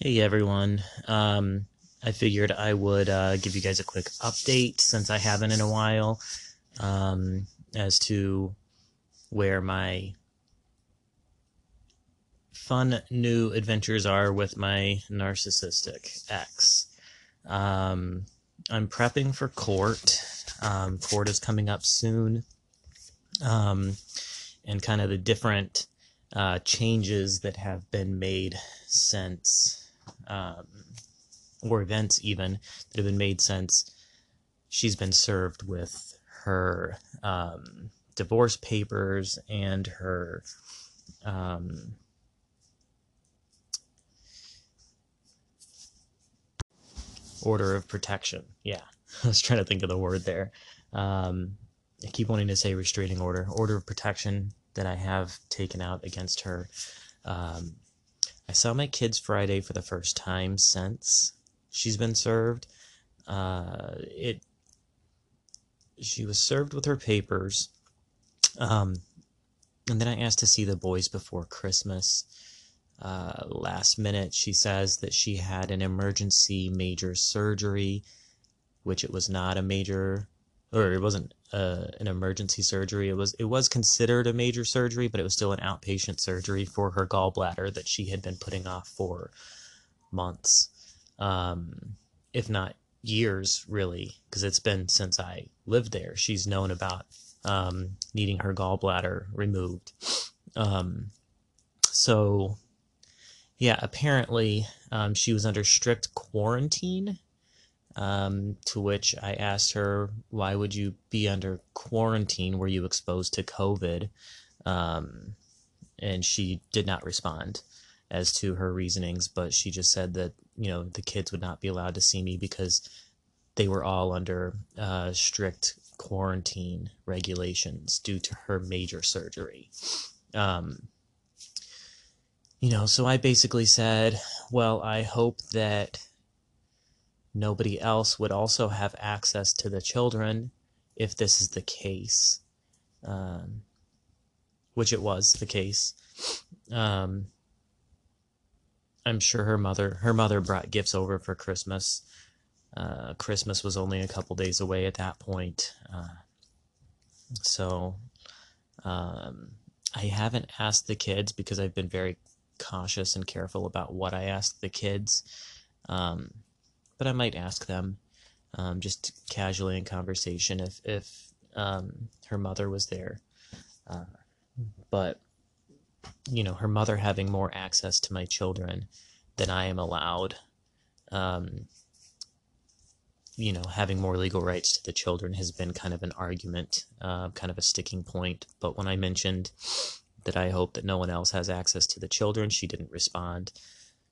Hey everyone. Um, I figured I would uh, give you guys a quick update since I haven't in a while um, as to where my fun new adventures are with my narcissistic ex. Um, I'm prepping for court. Um, court is coming up soon. Um, and kind of the different uh, changes that have been made since, um, or events even that have been made since she's been served with her um, divorce papers and her um, order of protection. Yeah, I was trying to think of the word there. Um, I keep wanting to say restraining order, order of protection that I have taken out against her. Um, I saw my kids Friday for the first time since she's been served. Uh, it she was served with her papers, um, and then I asked to see the boys before Christmas. Uh, last minute, she says that she had an emergency major surgery, which it was not a major, or it wasn't uh, an emergency surgery. It was it was considered a major surgery, but it was still an outpatient surgery for her gallbladder that she had been putting off for months, um, if not years, really, because it's been since I lived there. She's known about um, needing her gallbladder removed. Um, so, yeah, apparently um, she was under strict quarantine um, to which I asked her, why would you be under quarantine? Were you exposed to COVID? Um, and she did not respond as to her reasonings, but she just said that, you know, the kids would not be allowed to see me because they were all under uh, strict quarantine regulations due to her major surgery. Um, you know, so I basically said, well, I hope that nobody else would also have access to the children if this is the case, um, which it was the case. Um, I'm sure her mother her mother brought gifts over for Christmas. Uh, Christmas was only a couple days away at that point, uh, so um, I haven't asked the kids because I've been very cautious and careful about what I ask the kids. Um, but I might ask them um, just casually in conversation if if um, her mother was there. Uh, but you know, her mother having more access to my children than I am allowed. Um, you know, having more legal rights to the children has been kind of an argument, uh, kind of a sticking point. But when I mentioned that I hope that no one else has access to the children, she didn't respond.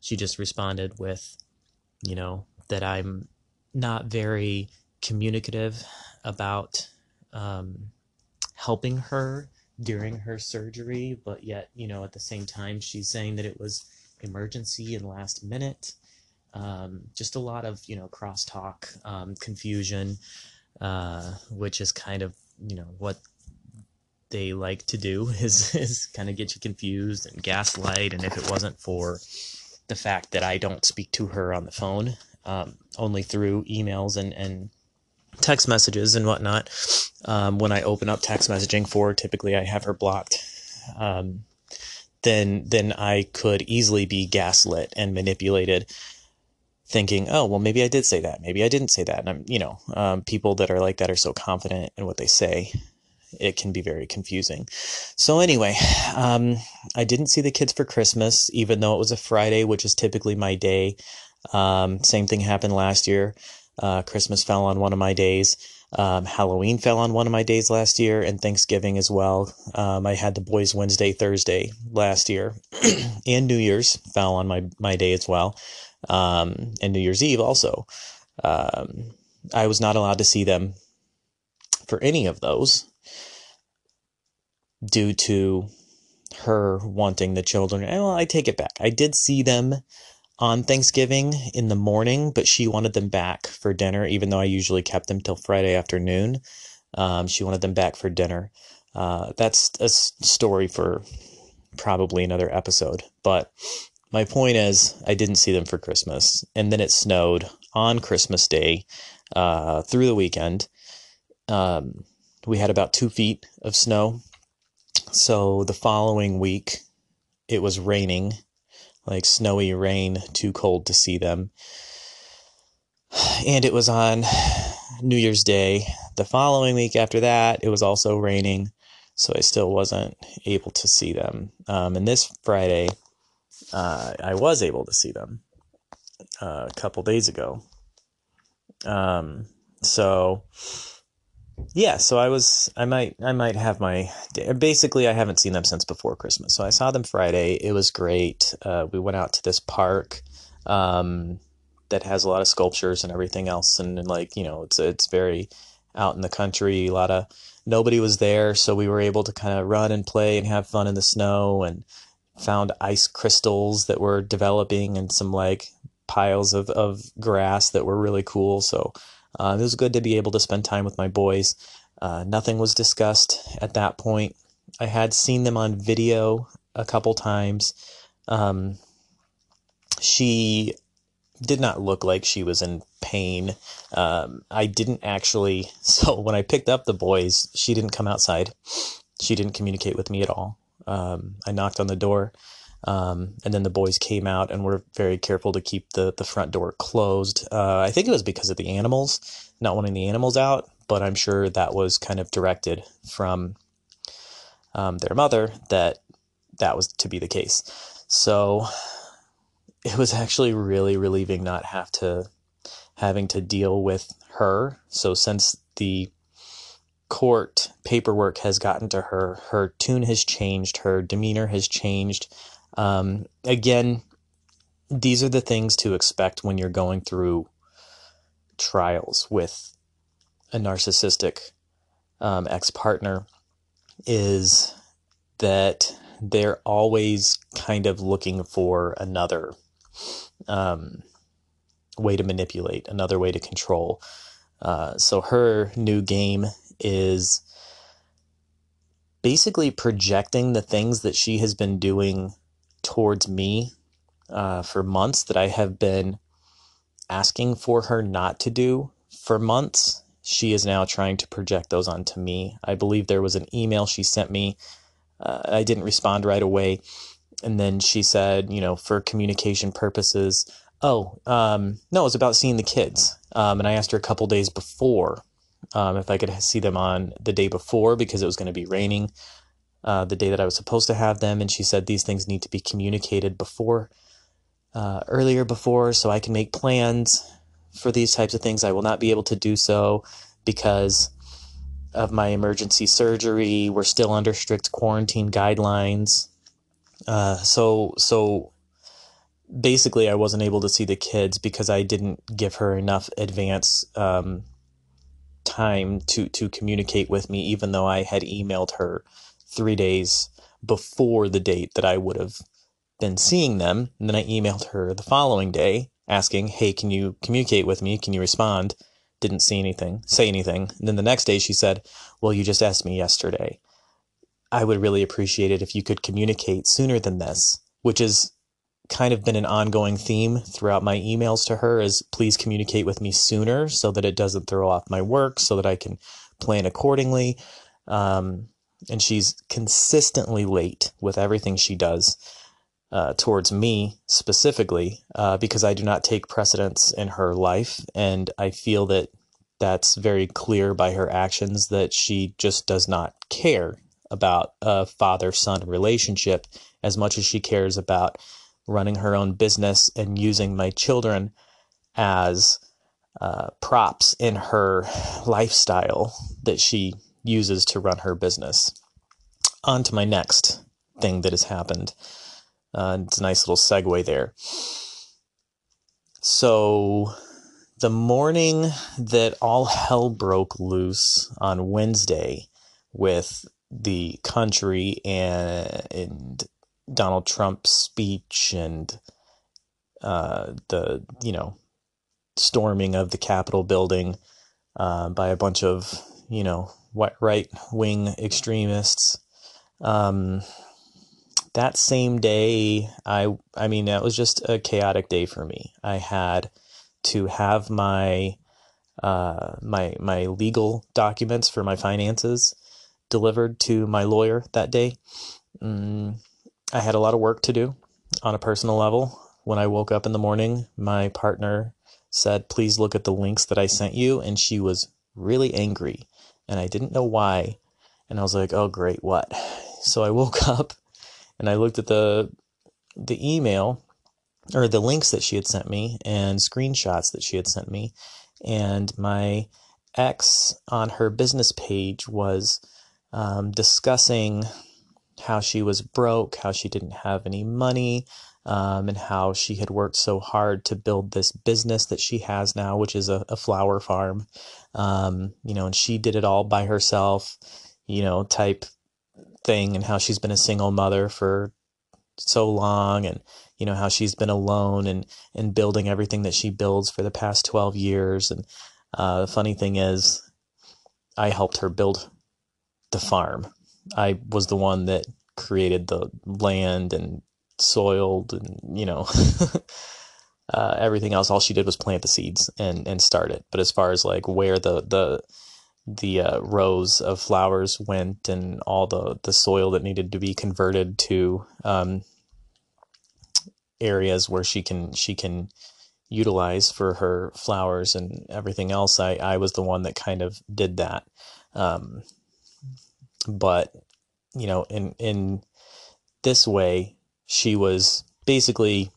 She just responded with, you know, that I'm not very communicative about um, helping her during her surgery, but yet, you know, at the same time, she's saying that it was emergency and last minute. Um, just a lot of, you know, crosstalk, um, confusion, uh, which is kind of, you know, what they like to do is, is kind of get you confused and gaslight. And if it wasn't for the fact that I don't speak to her on the phone, um, only through emails and, and text messages and whatnot. Um, when I open up text messaging for, her, typically I have her blocked. Um, then then I could easily be gaslit and manipulated, thinking, oh well, maybe I did say that, maybe I didn't say that. And I'm, you know, um, people that are like that are so confident in what they say, it can be very confusing. So anyway, um, I didn't see the kids for Christmas, even though it was a Friday, which is typically my day. Um, same thing happened last year. Uh, Christmas fell on one of my days. Um, Halloween fell on one of my days last year, and Thanksgiving as well. Um, I had the boys Wednesday, Thursday last year, and New Year's fell on my my day as well, um, and New Year's Eve also. Um, I was not allowed to see them for any of those due to her wanting the children. well, I take it back. I did see them on Thanksgiving in the morning, but she wanted them back for dinner, even though I usually kept them till Friday afternoon. Um, she wanted them back for dinner. Uh, that's a story for probably another episode. But my point is, I didn't see them for Christmas, and then it snowed on Christmas Day uh, through the weekend. Um, we had about two feet of snow. So the following week, it was raining, like snowy rain, too cold to see them. And it was on New Year's Day. The following week after that, it was also raining, so I still wasn't able to see them. Um, and this Friday, uh, I was able to see them uh, a couple days ago. Um, so yeah, so I was I might I might have my basically I haven't seen them since before Christmas. So I saw them Friday. It was great. Uh, we went out to this park um, that has a lot of sculptures and everything else, and, and like you know it's it's very out in the country. A lot of nobody was there, so we were able to kind of run and play and have fun in the snow and found ice crystals that were developing and some like piles of, of grass that were really cool. So uh, it was good to be able to spend time with my boys. Uh, nothing was discussed at that point. I had seen them on video a couple times. Um, she did not look like she was in pain. Um, I didn't actually, so when I picked up the boys, she didn't come outside. She didn't communicate with me at all. Um, I knocked on the door. Um, and then the boys came out and were very careful to keep the, the front door closed. Uh, I think it was because of the animals, not wanting the animals out, but I'm sure that was kind of directed from um, their mother that that was to be the case. So it was actually really relieving not have to having to deal with her. So since the court paperwork has gotten to her, her tune has changed, her demeanor has changed. Um, again, these are the things to expect when you're going through trials with a narcissistic um, ex partner is that they're always kind of looking for another um, way to manipulate, another way to control. Uh, so her new game is basically projecting the things that she has been doing towards me uh, for months that I have been asking for her not to do for months. She is now trying to project those onto me. I believe there was an email she sent me. Uh, I didn't respond right away. And then she said, you know, for communication purposes, oh, um, no, it was about seeing the kids. Um, and I asked her a couple days before um, if I could see them on the day before because it was going to be raining uh, the day that I was supposed to have them, and she said these things need to be communicated before, uh, earlier before, so I can make plans for these types of things. I will not be able to do so because of my emergency surgery. We're still under strict quarantine guidelines. Uh, so so basically, I wasn't able to see the kids because I didn't give her enough advance um, time to to communicate with me, even though I had emailed her three days before the date that I would have been seeing them. And then I emailed her the following day asking, Hey, can you communicate with me? Can you respond? Didn't see anything, say anything. And then the next day she said, Well, you just asked me yesterday. I would really appreciate it if you could communicate sooner than this, which has kind of been an ongoing theme throughout my emails to her is please communicate with me sooner so that it doesn't throw off my work, so that I can plan accordingly. Um, and she's consistently late with everything she does uh, towards me specifically uh, because I do not take precedence in her life, and I feel that that's very clear by her actions that she just does not care about a father son relationship as much as she cares about running her own business and using my children as uh, props in her lifestyle that she uses to run her business. On to my next thing that has happened. Uh, it's a nice little segue there. So, the morning that all hell broke loose on Wednesday with the country and, and Donald Trump's speech and uh, the, you know, storming of the Capitol building uh, by a bunch of, you know, right wing extremists. Um, that same day, I I mean, that was just a chaotic day for me. I had to have my uh, my my legal documents for my finances delivered to my lawyer that day. Mm, I had a lot of work to do on a personal level. When I woke up in the morning, my partner said, "Please look at the links that I sent you," and she was really angry, and I didn't know why. And I was like, "Oh, great, what?" So I woke up and I looked at the the email or the links that she had sent me and screenshots that she had sent me and my ex on her business page was um, discussing how she was broke, how she didn't have any money, um, and how she had worked so hard to build this business that she has now, which is a, a flower farm. Um, you know, and she did it all by herself, you know, type thing, and how she's been a single mother for so long, and you know how she's been alone and and building everything that she builds for the past 12 years and uh, the funny thing is i helped her build the farm i was the one that created the land and soiled and you know uh, everything else all she did was plant the seeds and and start it but as far as like where the the the uh, rows of flowers went and all the the soil that needed to be converted to um, areas where she can she can utilize for her flowers and everything else. I I was the one that kind of did that. Um, but you know, in in this way, she was basically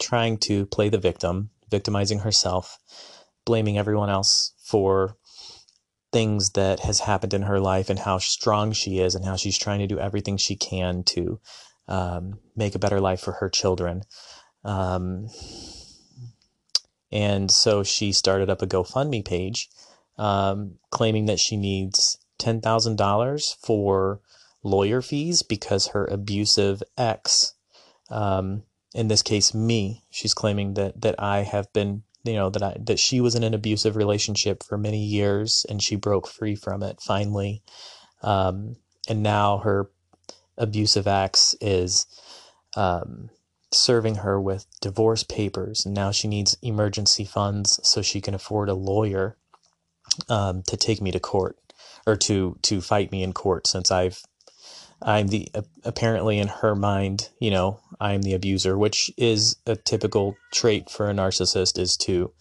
trying to play the victim, victimizing herself, blaming everyone else for things that has happened in her life and how strong she is and how she's trying to do everything she can to um, make a better life for her children. Um, and so she started up a GoFundMe page um, claiming that she needs $10,000 for lawyer fees because her abusive ex, um, in this case me, she's claiming that, that I have been, you know, that I, that she was in an abusive relationship for many years and she broke free from it finally. Um, and now her abusive ex is um, serving her with divorce papers, and now she needs emergency funds so she can afford a lawyer um, to take me to court or to to fight me in court since I've I'm the apparently in her mind, you know, I'm the abuser, which is a typical trait for a narcissist is to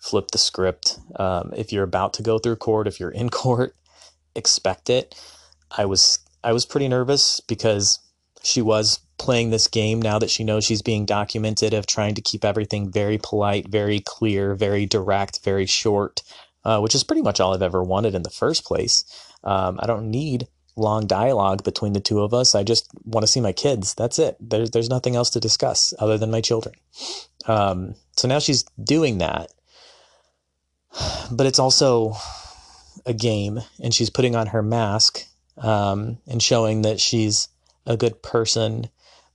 flip the script. Um, if you're about to go through court, if you're in court, expect it. I was I was pretty nervous because she was playing this game now that she knows she's being documented of trying to keep everything very polite, very clear, very direct, very short, uh, which is pretty much all I've ever wanted in the first place. Um, I don't need long dialogue between the two of us. I just want to see my kids. That's it. There's there's nothing else to discuss other than my children. Um, so now she's doing that, but it's also a game, and she's putting on her mask um, and showing that she's a good person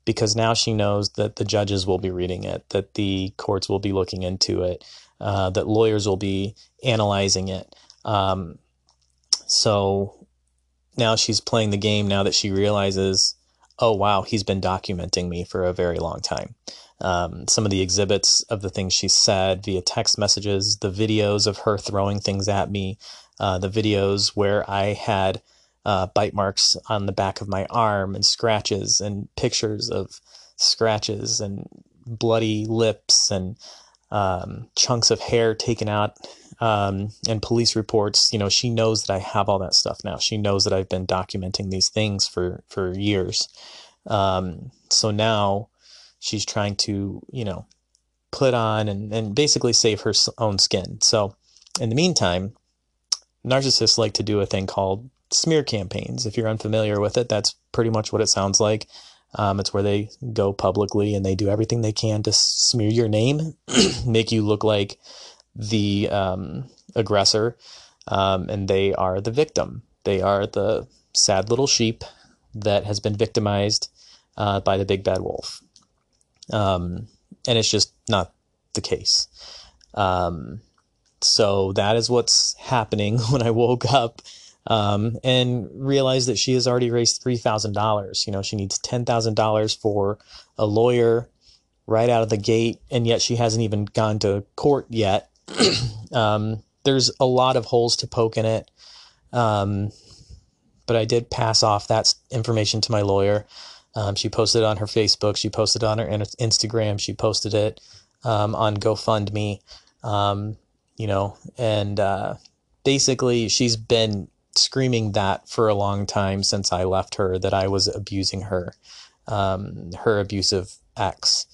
because now she knows that the judges will be reading it, that the courts will be looking into it, uh, that lawyers will be analyzing it. Um, so now she's playing the game now that she realizes, oh, wow, he's been documenting me for a very long time. Um, some of the exhibits of the things she said via text messages, the videos of her throwing things at me, uh, the videos where I had uh, bite marks on the back of my arm and scratches and pictures of scratches and bloody lips and um, chunks of hair taken out um, and police reports. You know, she knows that I have all that stuff now. She knows that I've been documenting these things for for years. Um, so now she's trying to, you know, put on and, and basically save her own skin. So in the meantime, narcissists like to do a thing called smear campaigns. If you're unfamiliar with it, that's pretty much what it sounds like. Um, it's where they go publicly and they do everything they can to smear your name, make you look like the um, aggressor, um, and they are the victim. They are the sad little sheep that has been victimized uh, by the big bad wolf. Um, and it's just not the case. Um, so that is what's happening when I woke up um, and realized that she has already raised $3,000. You know, she needs $10,000 for a lawyer right out of the gate, and yet she hasn't even gone to court yet. um, there's a lot of holes to poke in it. Um, but I did pass off that information to my lawyer. Um, she posted it on her Facebook. She posted it on her Instagram. She posted it um, on GoFundMe. Um, you know, and uh, basically, she's been screaming that for a long time since I left her that I was abusing her, um, her abusive ex.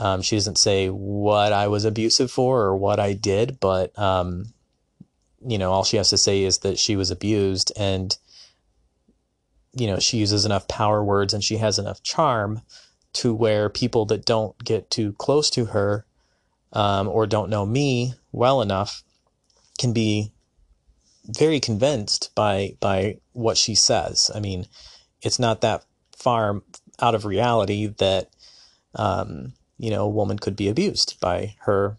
Um, she doesn't say what I was abusive for or what I did, but um, you know, all she has to say is that she was abused and you know, she uses enough power words and she has enough charm to where people that don't get too close to her um, or don't know me well enough can be very convinced by by what she says. I mean, it's not that far out of reality that um, you know a woman could be abused by her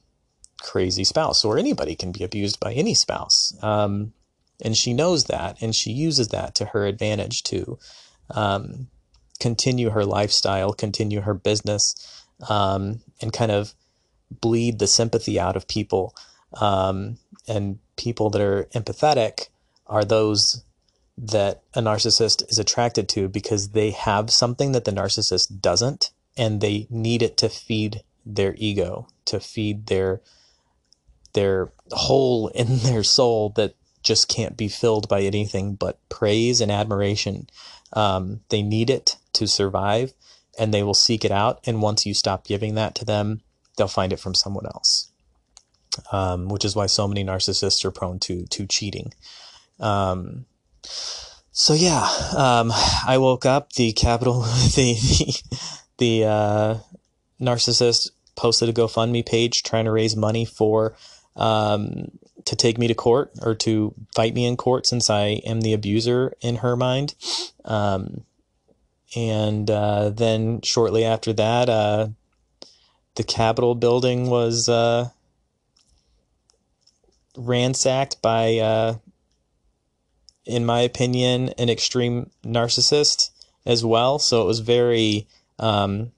crazy spouse, or anybody can be abused by any spouse. Um, and she knows that, and she uses that to her advantage to um, continue her lifestyle, continue her business, um, and kind of bleed the sympathy out of people. Um, and people that are empathetic are those that a narcissist is attracted to because they have something that the narcissist doesn't, and they need it to feed their ego, to feed their their hole in their soul that just can't be filled by anything but praise and admiration. Um, they need it to survive and they will seek it out. And once you stop giving that to them, they'll find it from someone else. Um, which is why so many narcissists are prone to to cheating. Um, so yeah, um, I woke up. The capital, the the, the uh, narcissist posted a GoFundMe page trying to raise money for um, to take me to court or to fight me in court since I am the abuser in her mind. Um, and uh, then shortly after that, uh, the Capitol building was uh, ransacked by, uh, in my opinion, an extreme narcissist as well. So it was very um,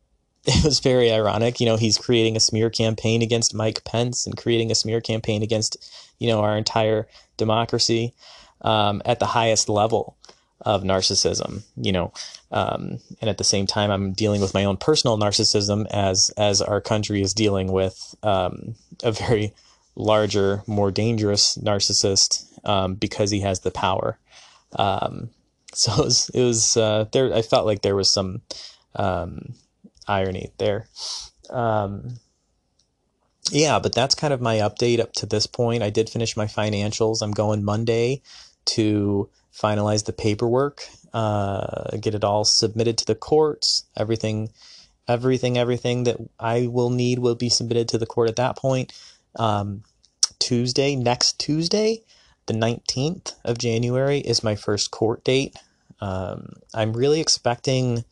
it was very ironic. You know, he's creating a smear campaign against Mike Pence and creating a smear campaign against, you know, our entire democracy um, at the highest level of narcissism. You know, um, and at the same time, I'm dealing with my own personal narcissism as as our country is dealing with um, a very larger, more dangerous narcissist um, because he has the power. Um, so it was, it was uh, there. I felt like there was some um, irony there. Um, yeah, but that's kind of my update up to this point. I did finish my financials. I'm going Monday to finalize the paperwork, uh, get it all submitted to the courts. Everything, everything, everything that I will need will be submitted to the court at that point. Um, Tuesday, next Tuesday, the 19th of January, is my first court date. Um, I'm really expecting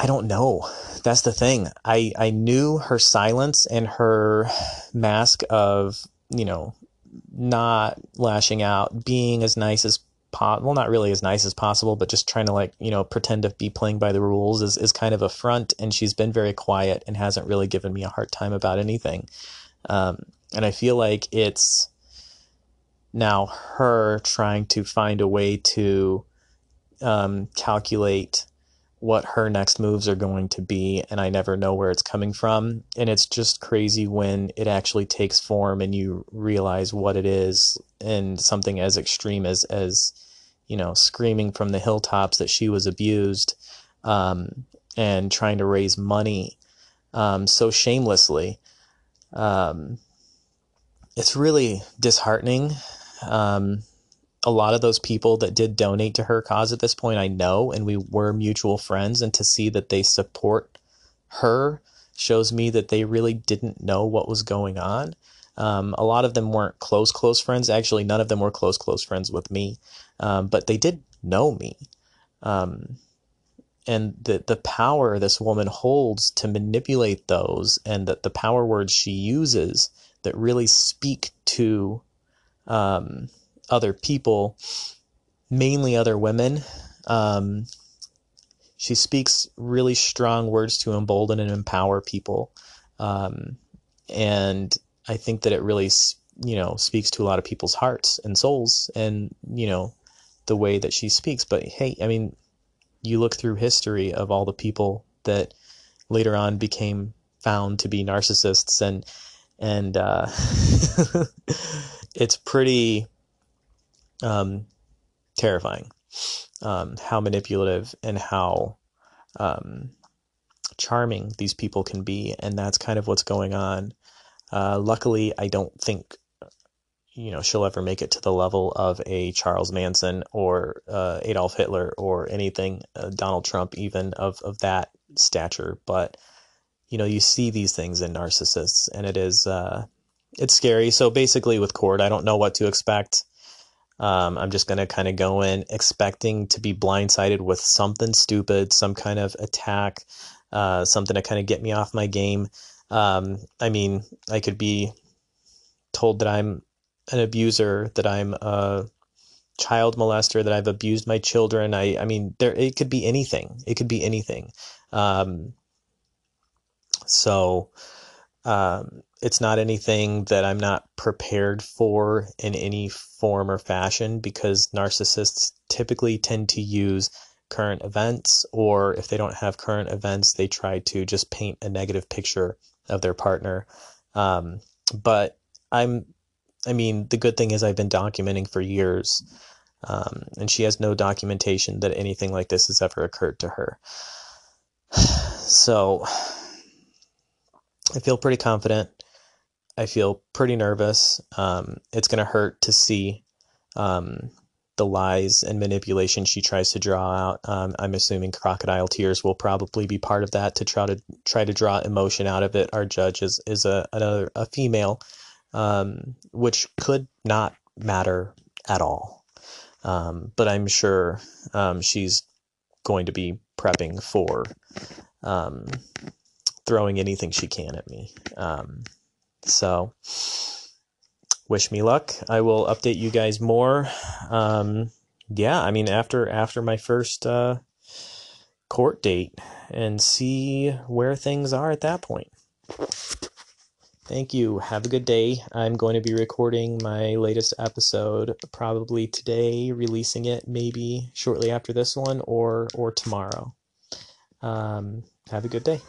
I don't know. That's the thing. I, I knew her silence and her mask of, you know, not lashing out, being as nice as po- well, not really as nice as possible, but just trying to like, you know, pretend to be playing by the rules is, is kind of a front. And she's been very quiet and hasn't really given me a hard time about anything. Um, and I feel like it's now her trying to find a way to um, calculate what her next moves are going to be and I never know where it's coming from. And it's just crazy when it actually takes form and you realize what it is and something as extreme as as you know screaming from the hilltops that she was abused um, and trying to raise money um, so shamelessly. Um, it's really disheartening um, a lot of those people that did donate to her cause at this point I know and we were mutual friends and to see that they support her shows me that they really didn't know what was going on. Um, a lot of them weren't close, close friends. Actually, none of them were close, close friends with me, um, but they did know me. Um, and the, the power this woman holds to manipulate those and that the power words she uses that really speak to um, other people, mainly other women. Um, she speaks really strong words to embolden and empower people. Um, and I think that it really, you know, speaks to a lot of people's hearts and souls and, you know, the way that she speaks. But hey, I mean, you look through history of all the people that later on became found to be narcissists and, and, uh, it's pretty, um, terrifying um, how manipulative and how um, charming these people can be, and that's kind of what's going on. Uh, luckily, I don't think you know she'll ever make it to the level of a Charles Manson or uh, Adolf Hitler or anything, uh, Donald Trump, even of of that stature. But you know, you see these things in narcissists, and it is uh, it's scary. So basically, with Cord, I don't know what to expect. Um, I'm just going to kind of go in expecting to be blindsided with something stupid, some kind of attack, uh, something to kind of get me off my game. Um, I mean, I could be told that I'm an abuser, that I'm a child molester, that I've abused my children. I, I mean, there it could be anything. It could be anything. Um, so um, it's not anything that I'm not prepared for in any form or fashion because narcissists typically tend to use current events, or if they don't have current events, they try to just paint a negative picture of their partner. Um, but I'm, I mean, the good thing is I've been documenting for years, um, and she has no documentation that anything like this has ever occurred to her. So I feel pretty confident. I feel pretty nervous. Um, it's going to hurt to see um, the lies and manipulation she tries to draw out. Um, I'm assuming crocodile tears will probably be part of that to try to try to draw emotion out of it. Our judge is is a another a female, um, which could not matter at all. Um, but I'm sure um, she's going to be prepping for throwing anything she can at me. Um, so, wish me luck. I will update you guys more. Um, yeah, I mean after after my first uh, court date and see where things are at that point. Thank you. Have a good day. I'm going to be recording my latest episode probably today, releasing it maybe shortly after this one or or tomorrow. Um, have a good day.